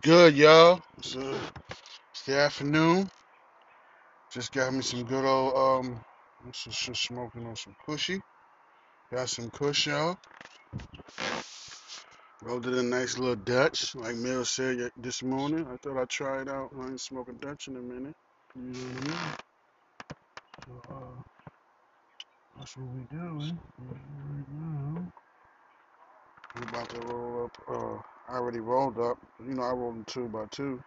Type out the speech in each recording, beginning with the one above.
Good, y'all. It's, uh, it's the afternoon. Just got me some good old, um, just, just smoking on some cushy. Got some kush, y'all. Rolled it a nice little Dutch, like Mel said this morning. I thought I'd try it out. I ain't smoking Dutch in a minute. So, uh, that's what we doing right now. We about to roll up. Uh, I already rolled up. You know, I rolled them two by two.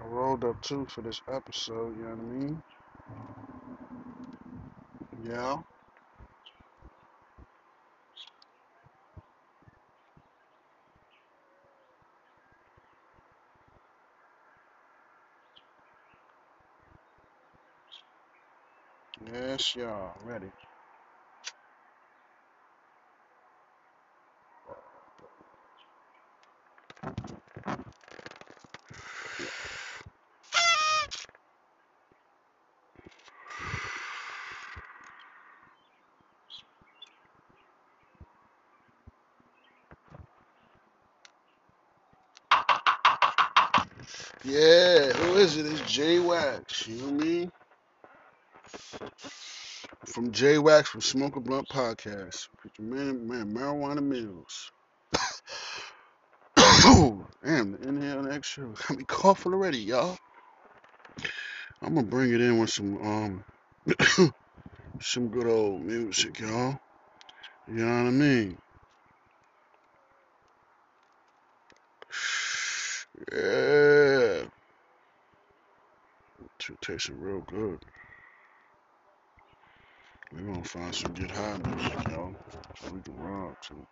I rolled up two for this episode. You know what I mean? Yeah. Yes, y'all. Ready. Yeah, who is it? It's J Wax. You know what I mean? From J Wax from Smoke a Blunt Podcast. Man, man, Marijuana Mills. Damn, the inhale and exhale got me coughing already, y'all. I'm gonna bring it in with some um some good old music, y'all. You know what I mean? Yeah. It tasting real good. We're gonna find some good high music, y'all. So we can rock to.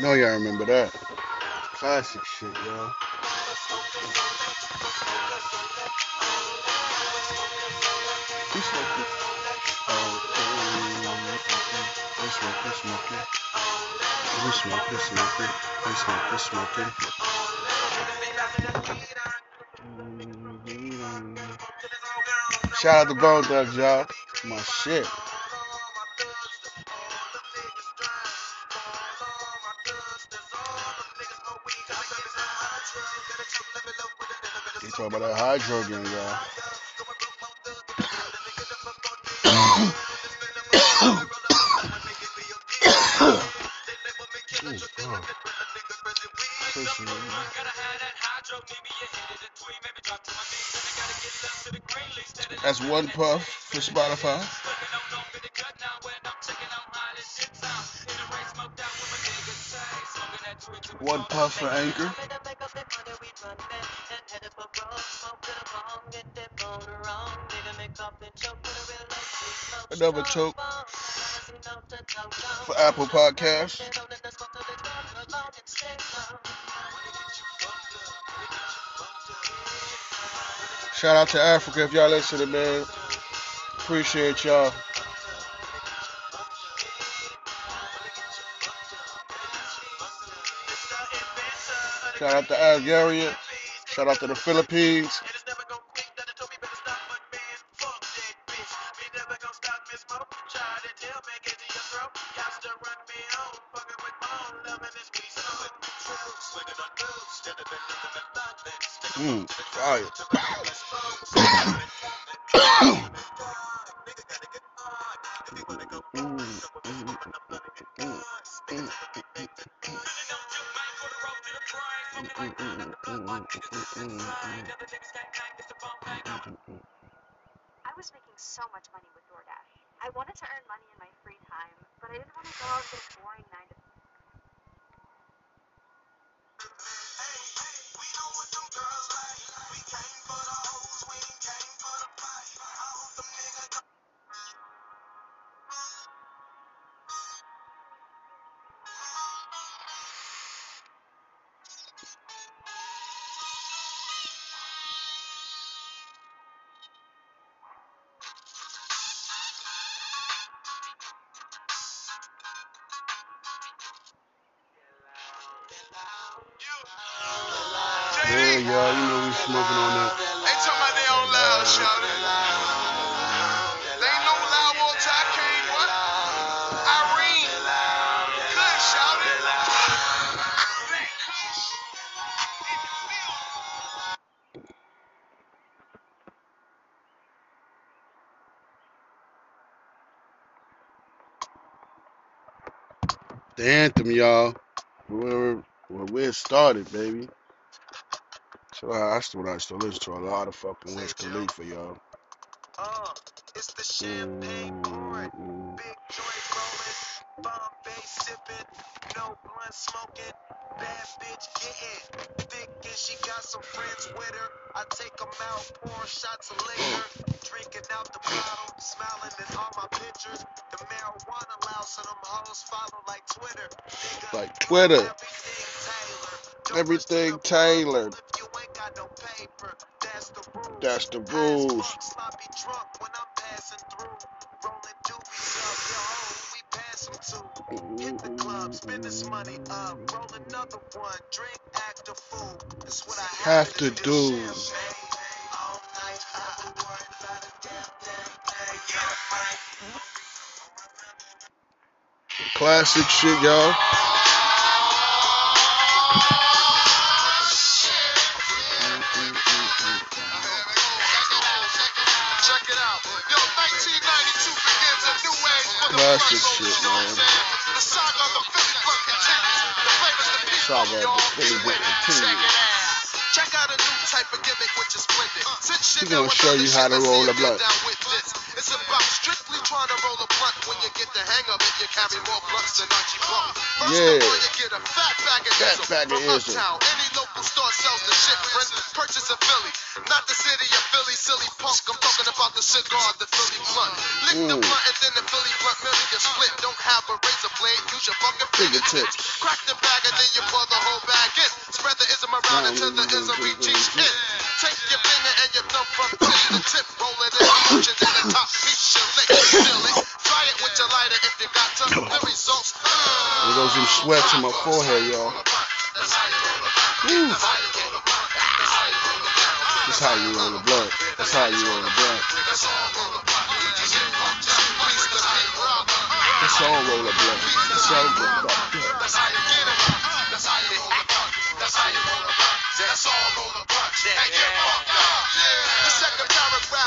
Know y'all remember that. Classic shit, y'all. They smoke, they smoke it. Shout out to Bone Thugs, y'all. My shit. About that hydro y'all. That's one puff for Spotify. One puff for Anchor. Another choke for Apple Podcasts. Shout out to Africa if y'all listening, man. Appreciate y'all. Shout out to Algeria. Shout out to the Philippines. Mmm, fire. I was making so much money with DoorDash. I wanted to earn money in my free time, but I didn't want to go out this boring nine to Yeah, Irene. Good, shout it. The anthem, y'all. Where, where, it started, baby. So I, that's what I used to listen to a lot of fucking Wiz Khalifa, y'all. Uh, it's the champagne pouring, big Bombay sipping, no blunt smoking, bad bitch getting thick and she got some friends with her. I take 'em out, pour shots of liquor, drinking out the bottle, smiling in all my pictures. The marijuana loud, so them hoes follow like Twitter. Nigga, Like Twitter. Everything Taylor. Don't Everything push to the bottom tailored. if you ain't got no paper. That's the rules. That's the rules. fuck, sloppy drunk when I'm passing through. Rolling doobies up, yo, who we 'em? Hit the club, spend this money up. Roll another one, drink, act a fool. That's what I have, Have to do. Champagne all night, I won't worry about a damn thing. Yeah, man. Classic shit, y'all. Classic shit, rollers, you know what man. I'm saying? The saga of the Philly blunt continues. The flavors the people, Saga of the y'all Philly get blunt with it. continues. Check out. A new type of gimmick which is splendid. Sit shit He gonna show you how to roll a blunt. down with this. It's about strictly trying to roll a blunt. When you get the hang of it, you carry more blunts than Archie. First Yeah. of all, you get a fat bag of Fat bag of. Uptown. Talking about the cigar, the Philly blunt. Lick the Mm. blunt and then the Philly blunt millie you split. Don't have a razor blade, use your fucking fingertips. Crack the bag and then you pour the whole bag in. Spread the ism around until the ism reaches in. Take your finger and your thumb from tip to tip. Roll it in motion in the top piece you lick. Still it. Try it with your lighter if you got to. The results. uh, There goes some sweat to my forehead, y'all. Woo. That's how you roll the blunt. That's how you roll the blunt. That's all roll the blunt. That's all roll the blunt. That's how you get 'em. That's how you roll a blunt. That's how you roll a blunt. That's all roll a blunt. And get fucked up. The second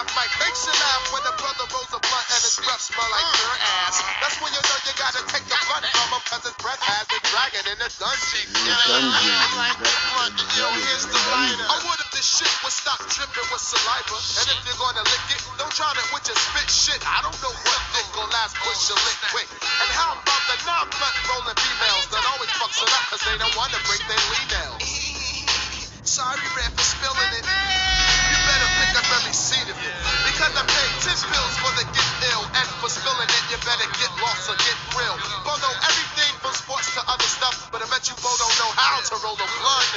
paragraph might make you laugh when a brother rolls a blunt and his breath smell like mm. your ass. That's when you know you gotta take the blunt from him cause his breath has a dragon in the dungeon. the dungeon. Like the blunt, yo, here's the lighter. I would if this shit would stop dripping with saliva. And if you're gonna lick it, don't try to with your spit shit. I don't know what dick gon' last push you lick quick. And how about the non-blunt rolling females that always fucks it up cause they don't wanna break their lead nails? Sorry, Red, for spilling it. You better pick up every seed of it. Because I paid 10 pills for the get ill. And for spilling it, you better get lost or get real. Bo know everything from sports to other stuff. But I bet you Bo don't know how to roll a blunt.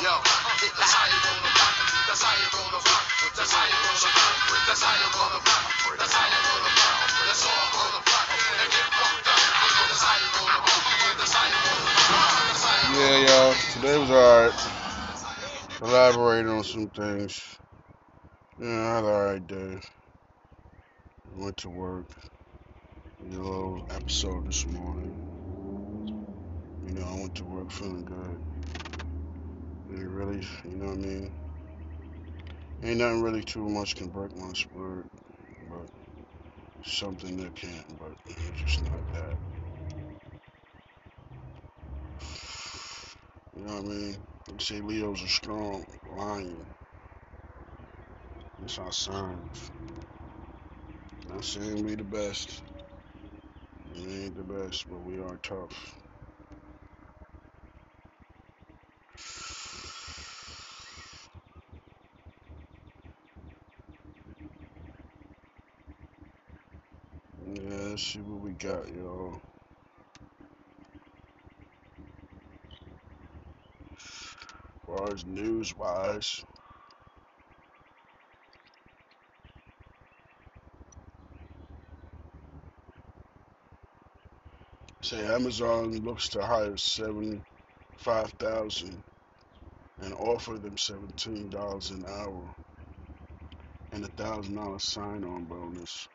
Yo. That's how you roll a blunt. That's how you roll a blunt. That's how you roll a blunt. That's how you roll a blunt. That's how you roll a blunt. That's all roll a blunt. And get fucked up. That's how you roll a blunt. That's how you roll a blunt. That's how you roll a blunt. Yeah, y'all. Today was alright. Elaborated on some things. Yeah, I had an alright day. Went to work. Did a little episode this morning. You know, I went to work feeling good. It really, you know what I mean? Ain't nothing really too much can break my spirit, but something that can't, but it's just not that. You know what I mean? They say Leo's a strong lion. That's our signs. Not saying we the best. We ain't the best, but we are tough. Yeah, let's see what we got, y'all. As far as news wise, say Amazon looks to hire seventy five thousand and offer them seventeen dollars an hour and a thousand dollar sign on bonus.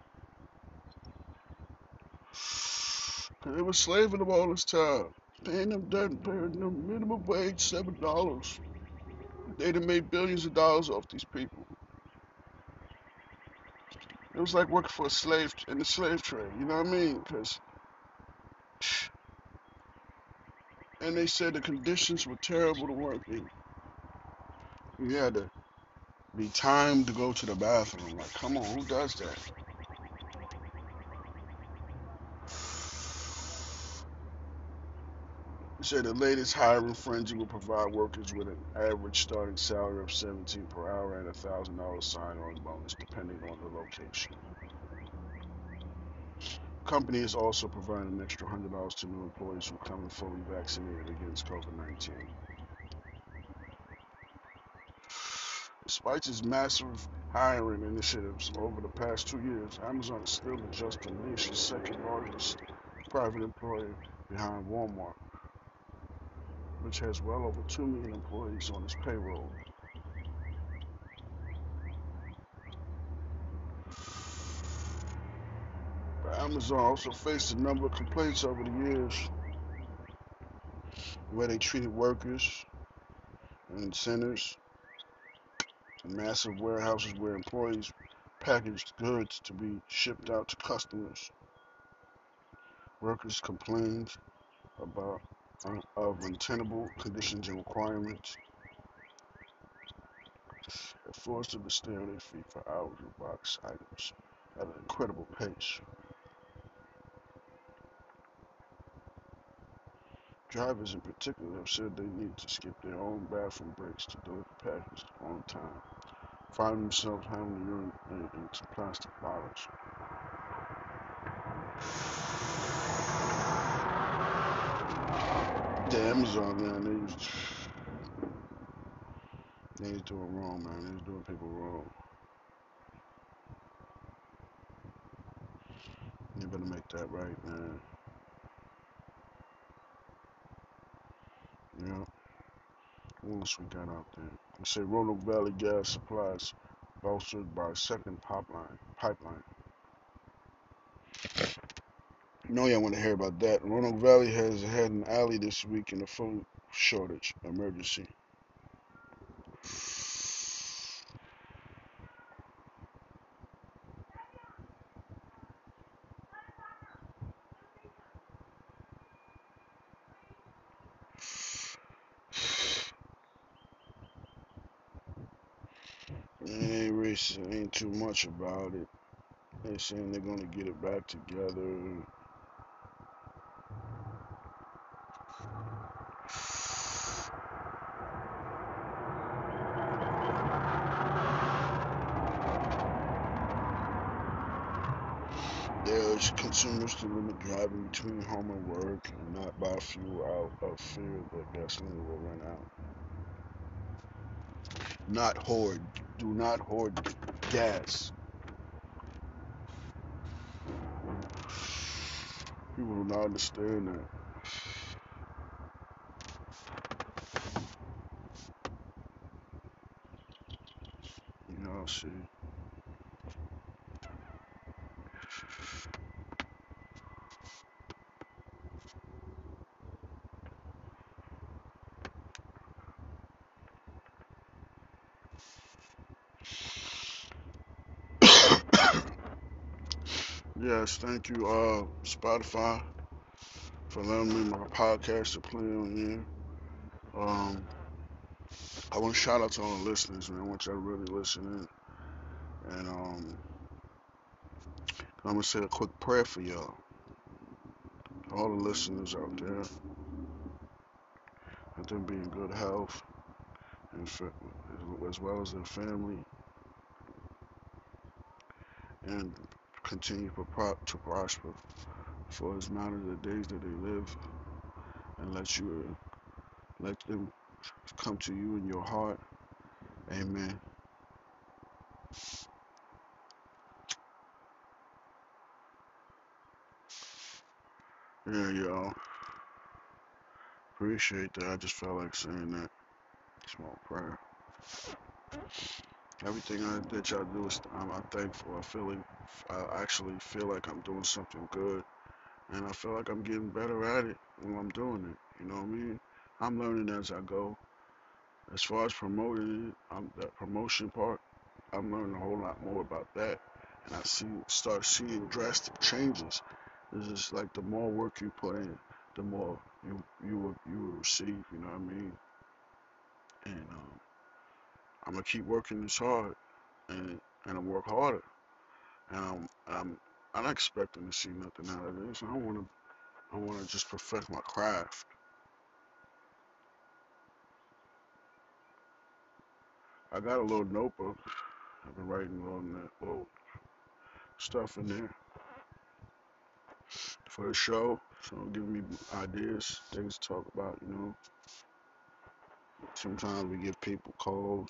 Cause they were slaving them all this time. Paying them dead, paying them minimum wage seven dollars. They'd have made billions of dollars off these people. It was like working for a slave in the slave trade. You know what I mean? Cause and they said the conditions were terrible to work in. You had to be timed to go to the bathroom. Like, come on, who does that? They said the latest hiring frenzy will provide workers with an average starting salary of 17 per hour and a thousand dollar sign-on bonus, depending on the location. Company is also providing an extra hundred dollars to new employees who come fully vaccinated against COVID-19. Despite its massive hiring initiatives over the past two years, Amazon is still just the nation's second largest private employer behind Walmart, which has well over 2 million employees on its payroll. But Amazon also faced a number of complaints over the years where they treated workers and centers in massive warehouses where employees packaged goods to be shipped out to customers. Workers complained about of untenable conditions and requirements that forced them to stay on their feet for hours with box items at an incredible pace. Drivers in particular have said they need to skip their own bathroom breaks to deliver packages on time, finding themselves having to urinate into plastic bottles. The Amazon man, they was, they was doing wrong, man. They was doing people wrong. You better make that right, man. Yeah. What else we got out there? They say Roanoke Valley gas supplies bolstered by second pipeline. Pipeline. know y'all want to hear about that. Roanoke Valley has had an alley this week in a food shortage emergency. Ain't ain't too much about it. They saying they're gonna get it back together. Consumers to limit driving between home and work and not buy fuel out of fear that gasoline will run out. Not hoard. Do not hoard gas. People do not understand that. You know, see. Yes, thank you, uh, Spotify, for letting me my podcast to play on here. Um, I want to shout out to all the listeners, man. I want y'all to really listen in. And um, I'm gonna say a quick prayer for y'all. all the listeners out there. Let them be in good health and as well as their family, and continue to prosper for as many of the days that they live, and let you let them come to you in your heart. Amen. Yeah, y'all. Appreciate that. I just felt like saying that. Small prayer. Everything I, that y'all do is I'm, I'm thankful. I feel like I actually feel like I'm doing something good, and I feel like I'm getting better at it when I'm doing it. You know what I mean? I'm learning as I go. As far as promoting I'm that promotion part. I'm learning a whole lot more about that, and I see start seeing drastic changes. It's just like the more work you put in, the more you you you will receive. You know what I mean? And um, I'm gonna keep working this hard, and and I work harder. And I'm I'm I'm not expecting to see nothing out of this. I want to I want to just perfect my craft. I got a little notebook. I've been writing a little, little stuff in there for the show. So give me ideas, things to talk about. You know, sometimes we give people calls.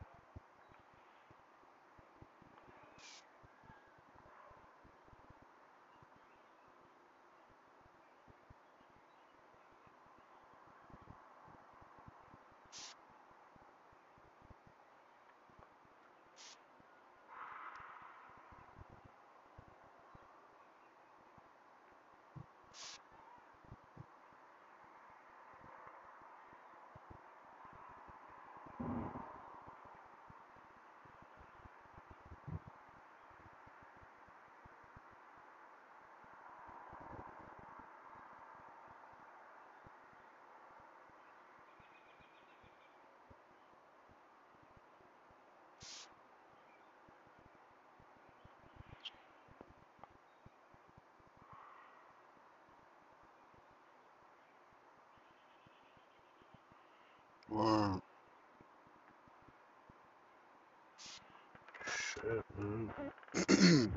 Shit, man.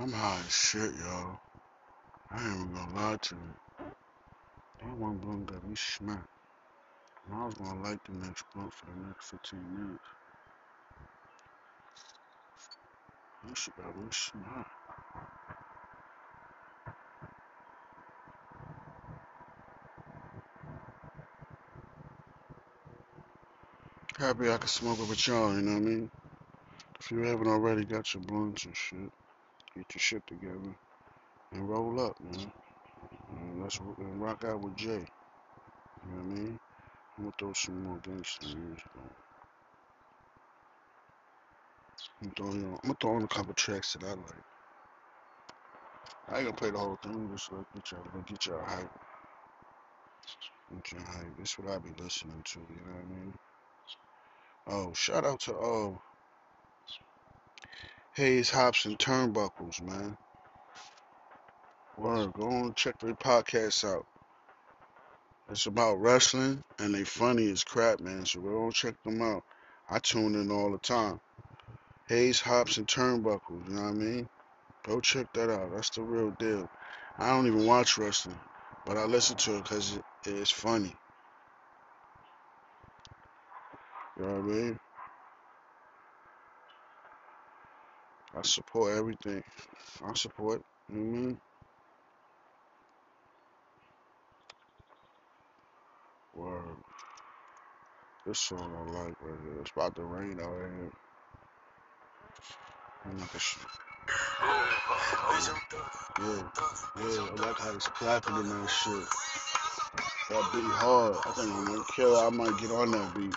I'm high as shit, y'all. I ain't even gonna lie to you. That one blunt got me smacked. And I was gonna light the next blunt for the next 15 minutes. That shit got me smacked. Happy I can smoke it with y'all, you know what I mean? If you haven't already got your blunts and shit, get your shit together and roll up, man. And let's and rock out with Jay. You know what I mean? I'm gonna throw some more gangster music on. I'm throwing on, I'm gonna throw on a couple tracks that I like. I ain't gonna play the whole thing, just like get y'all get y'all hype. Get y'all hype. This what I be listening to, you know what I mean? Oh, shout out to uh Hayes Hops and Turnbuckles, man. Word, go on and check their podcast out. It's about wrestling and they funny as crap, man. So go and check them out. I tune in all the time. Hayes, Hops, and Turnbuckles, you know what I mean? Go check that out. That's the real deal. I don't even watch wrestling, but I listen to it because it, it's funny. You know what I mean? I support everything. I support, you know what I mean? Word. This song I like right here. It's about to rain out here. I'm like a sh- yeah, yeah. I like how he's clapping and that shit. That beat hard. I think I'm gonna kill. I might get on that beat.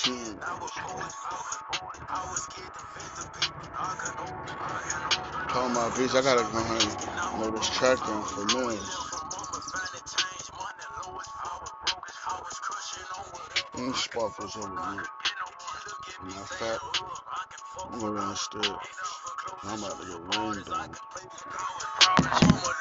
Hmm. Call my beats. I gotta go and lay this track down for me. Mm, sparkles over here. Matter of fact, I'm going downstairs. I'm about to get rained on.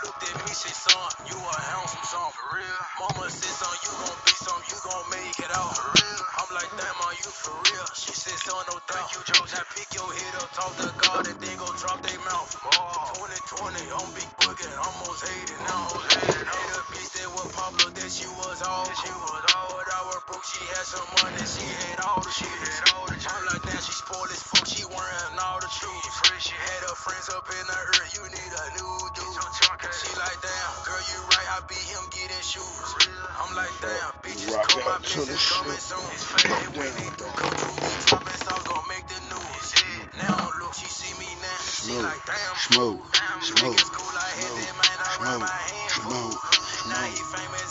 Looked at me, said, son, you a handsome son, for real. Mama said, son, you gon' be some, you gon' make it out, for real. I'm like, damn, are you for real? She said, son, no doubt. You jokes, I pick your head up, talk to God, and then go drop their mouth. Oh, 2020, I'm big booking, almost 80 now. Hate a bitch that was Pablo, that she was all she was all. Was broke, she had some money, she had all the shit. Had all the I'm like, damn, she spoiled as fuck, she wearing all the shoes. She had her friends up in the earth, you need a new dude. She like, damn, girl, you right, I be him getting shoes. I'm like, damn, bitches Rock come, my out to the blessings coming shit. soon. Hey, when they do come through, these dropping songs gon' make the news. Now look, she see me now, she Smoke, like, damn, smoke, damn, smoke, niggas cool, I had smoke, that man around smoke, my hand. smoke, Now he smoke, famous, smoke, having shit, I miss smoke. my man. I miss my man. I responded, no, I'm cool.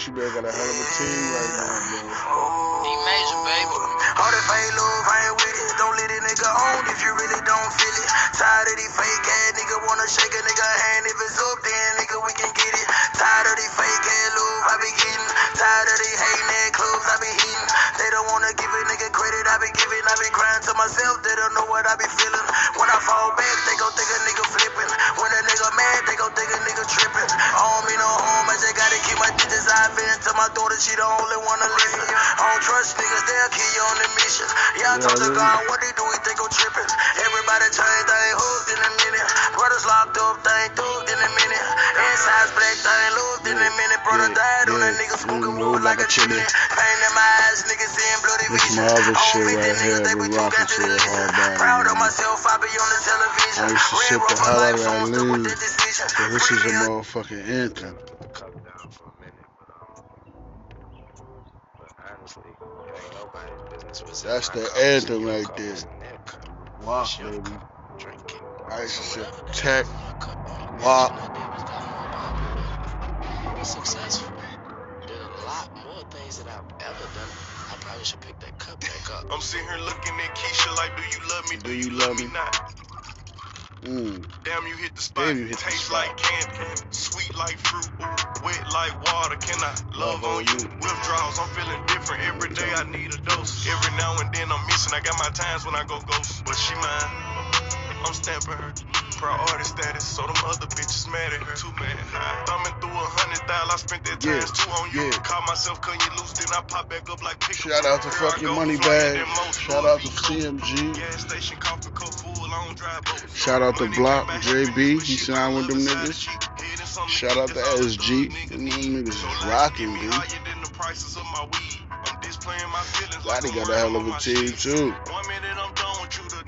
Gucci Bag got a hell of a team right now, bro. He major, baby. All that fake love, I ain't with it. Don't let a nigga on if you really don't feel it. Tired of these fake ass nigga wanna shake a nigga hand. If it's up, then nigga we can get it. Tired of these fake ass love, I be getting. Tired of these hating ass clubs, I be hitting. They don't wanna give a nigga credit, I be giving. I be crying to myself, they don't know what I be feeling. When I fall back, they gon' think a nigga mad, they gon' think a nigga tripping. I don't mean no harm, I just gotta keep my digits I've been to my daughter, she the only one to listen. I don't trust niggas, they'll kill you on the mission. Yeah, I talk to God, what they do, he think I'm tripping. Everybody change, they ain't hooked a minute. Brother Yeah, died on that yeah. nigga smoking roll wood like a chimney. Pain in my eyes, niggas seeing bloody This vision. my other I don't shit beat right them here. niggas, they Been be too rocking to to the it hard body, Proud of myself, I be on the television. I used to Red the hell out of that stuck lean. that this is a motherfucking anthem. cup down for a minute, but but honestly, it ain't nobody's business what's in That's the cup, what's in anthem your right there. what's in their cup. Wow, baby. cup. Drink it. I used to So sip whatever Tech, in your cup, only Wop. Popular, more successful, did a lot more things that I've ever done. I probably should pick that cup back up. I'm sitting here looking at Keisha like, do you love me? Do you love me? not? Ooh. Damn, you hit the spot. Damn, you hit the Taste spot. like candy, sweet like fruit, ooh, wet like water. Can I love, Love on on you? you. Withdrawals, I'm feeling different. Every day I need a dose. Every now and then I'm missing. I got my times when I go ghost, but she mine. I'm stamping her. Priority status, so them other bitches mad at her. Too mad. Thumbing through a hundred thousand, I spent that Yeah, times two on you. yeah. Caught myself cutting you loose, then I pop back up like pick Shout out to fucking Money Bag. Shout out to CMG. Gas station, coffee cup full, on dry boat. Shout out to Block, JB, he signed with them niggas. inside the cheek. Head in something Shout out to SG. Them niggas is rocking, me dude. higher than the prices of my weed. I'm displaying my feelings like Lottie got a hell of a team too. One minute I'm done with you, the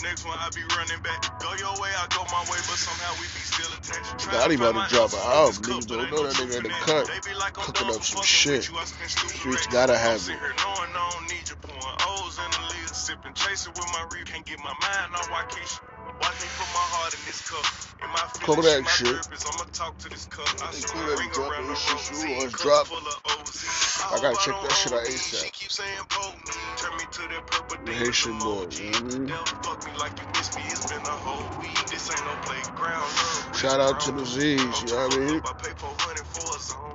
next one I be running back. Go your way, I go my way, but somehow we be still attached. Lottie find about to drop an album. Niggas don't know that nigga in the cut. They be like I'm Cooking up some shit. with you, I spend stupid Streets gotta have it. here knowing don't need you, pouring O's in the lid, sipping, chasing with my reef. Can't get my mind on Wockesha. Watch me put my heart in this cup. In my feelings, Kodak shit. I'ma talk to this cup. I swear, Kodak ring around the this shit rosy. soon or Cup drop? full of OZ. I gotta check that shit out. ASAP. She keeps saying potent. Turn me to that purple demon Haitian boy, emoji. you know what I mean? Fuck me like you miss me. It's been a whole week. This ain't no playground. Shout out to the Z's, you know what I mean?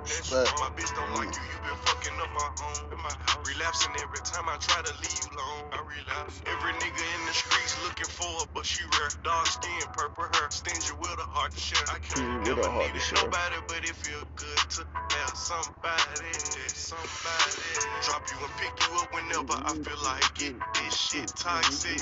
I pay 400 for a zone. That shit But- my bitch don't like you. You been fucking up my home. In my house. Relapsing every time I try to leave you alone. I relapse. Every nigga in the streets looking for her, but she rare. Dark skin, purple hair. Stingy with a heart to share. I can't mm, a never heart to needed share. nobody, but it feel good to have somebody. Somebody. Drop you and pick you up whenever I mm-hmm. feel like it. This shit mm-hmm. toxic.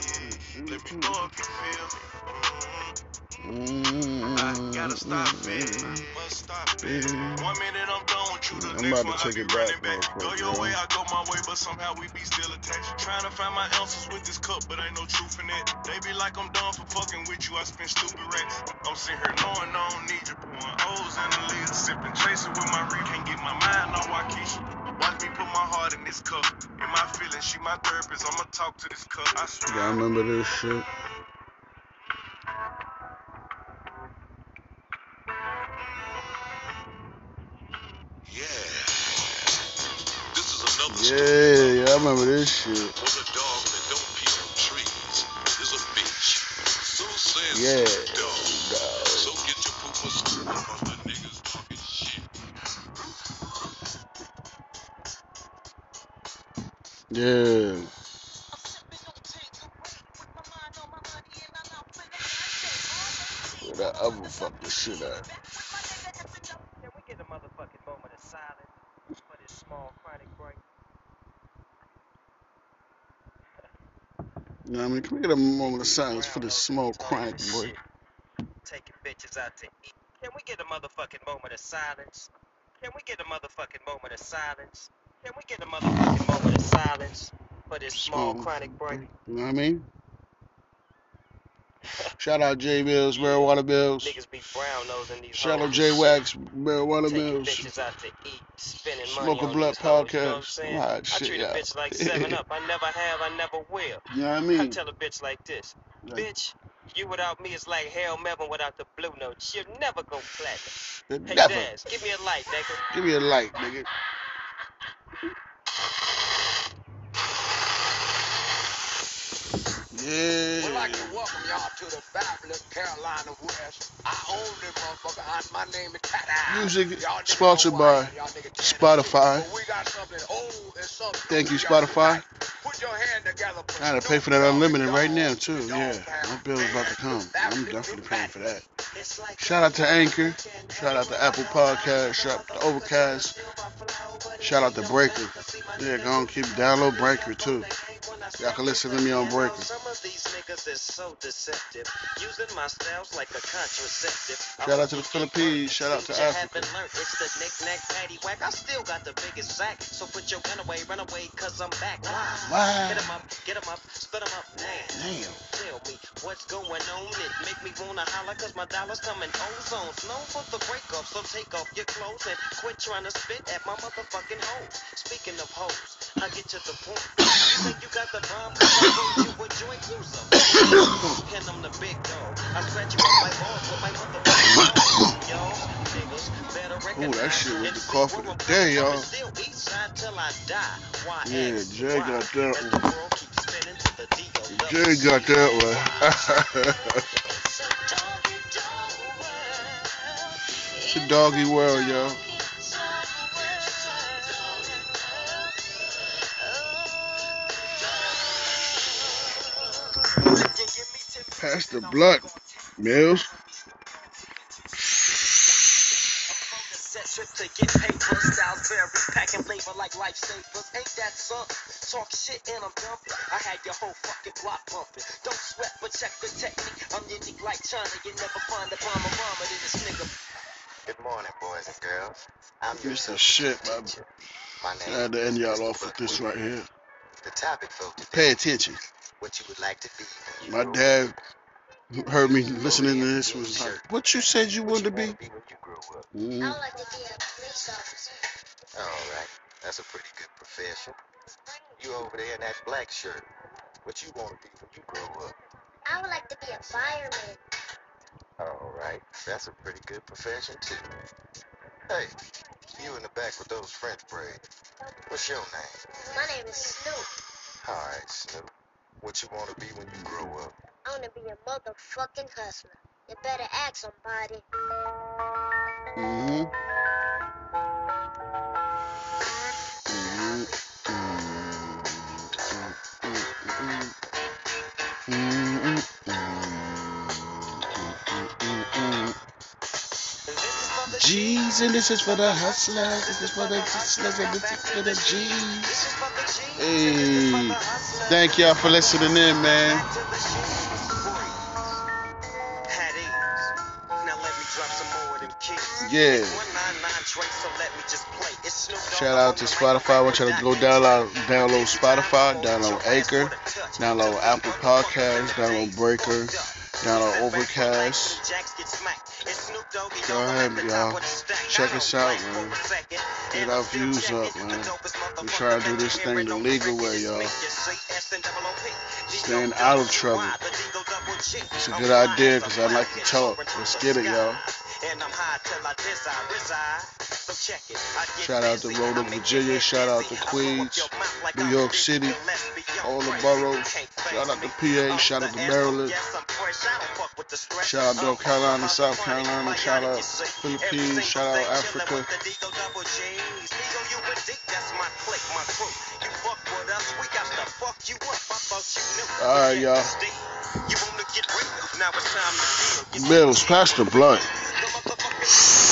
Let me know if you feel me. Mm-hmm. Mm, I gotta stop it. Must stop it. One minute I'm done with you, the I'm next about to take it back back. Go your yo. way, I go my way, but somehow we be still attached. Trying to find my answers with this cup, but ain't no truth in it. They be like I'm done for fucking with you, I spend stupid racks. I'm sitting here knowing I don't need you, pouring O's in the lid, sipping, chasing with my reef. Can't get my mind on Wockesha. Watch me put my heart in this cup. In my feelings, she my therapist. I'ma talk to this cup. I swear. Y'all remember this shit? Yeah, yeah, I remember this shit. Was a dog that don't pee on trees. Is a bitch. So says Yeah, Snoop Dogg. dog. So get your pooper about the niggas talking shit. Yeah. Where that other fucking shit at? Can we get a motherfucking moment of silence for this small chronic break? You know what I mean? Can we get a moment of silence for this small crank boy? Taking bitches out to eat. Can we get a motherfucking moment of silence? Can we get a motherfucking moment of silence? Can we get a motherfucking moment of silence for this small Small, chronic break? you know what I mean? Shout out J Mills, marijuana bills. Niggas be brown nosing these Shout out J Wax, marijuana Taking eat, Smoke a Blunt hoes, you know what I'm podcast. saying? I treat yeah. a bitch like 7 Up. I never have, I never will. You know what I mean? I tell a bitch like this, Like, bitch, you without me is like Harold Melvin without the blue notes. You'll never go platinum. Hey never. Daz, give me a light, nigga. Give me a light, nigga. We'd like to welcome y'all to the fabulous Carolina West. I own this motherfucker. I, my name is Tada. Music sponsored know who I by am. Y'all niggas can't Spotify. But we got something old and something Thank you, Spotify. Put your hand together I gotta pay for that unlimited right now too. Yeah, my bill's about to come. I'm definitely paying for that. Shout out to Anchor. Shout out to Apple Podcast. Shout out to Overcast. Shout out to Breaker. Yeah, go on keep download Breaker too. Y'all can listen to me on Breaker. Some of these niggas is so deceptive, using my styles like a contraceptive. Shout out to the Philippines. Shout out to Africa. it's the knick-knack paddywhack. I still got the biggest sack, so put your gun away, run away, cause I'm back. Wow. Hit 'em up, get 'em up, split 'em up, now. Damn. Tell me what's going on. It make me wanna holler cause my dollars come in ozones. Known for the breakup, so take off your clothes and quit trying to spit at my motherfucking hoes. Speaking of hoes, I get to the point. You think you got the bomb, cause I you a joint user. And I'm the big dog. I scratch you up my balls with my motherfucking. Y'all, niggas, better Ooh, recognize that shit was the cough of the day, y'all. Still east side till I die. Why Yeah, Jay got that one. world keeps spinning to the D.O. Jay got that one. it's a doggy world, yo. Pass the blunt, Mills. To get paper, styles vary, packing flavor like lifesavers. Ain't that something? Talk shit and I'm dumping. I had your whole fucking block bumping. Don't sweat, but check the technique. I'm unique like China. You never find a bomber bomber than this nigga. Good morning, boys and girls. I'm your substitute Shit, teacher. My I name had to end y'all off with this right here. The topic for today, Pay attention. what you would like to be My dad. Heard me listening to this was like, "What you said you wanted to be?" want to be when you grow up. Mhm. I would like to be a police officer. All right, that's a pretty good profession. You over there in that black shirt. What you want to be when you grow up. I would like to be a fireman. All right, that's a pretty good profession too. Hey, you in the back with those French braids. What's your name? My name is Snoop. All right, Snoop. What you want to be when you grow up? To be a motherfucking hustler. You better ask somebody. Mhm. Mhm. Mhm. Mhm. Mhm. G's and this is for the hustlers. This is for the hustlers and this is for the G's. Hey, thank y'all for listening in, man. Dogg Shout out to Spotify. I want y'all to go download, download Spotify, download Anchor, download Apple Podcasts, download Breaker. Down on Overcast. Go ahead, y'all. Check us out, man. Get our views up, man. We try to do this thing the legal way, y'all. Staying out of trouble. It's a good idea because I like to talk. Let's get it, y'all. Shout out to Roanoke, Virginia. Shout out to Queens, New York City, all the boroughs. Shout out to PA. Shout out to Maryland. Shout out to North Carolina, South Carolina. Shout out Philippines. Shout out Africa. All right, y'all. Mills, pass the blunt. tudo bem.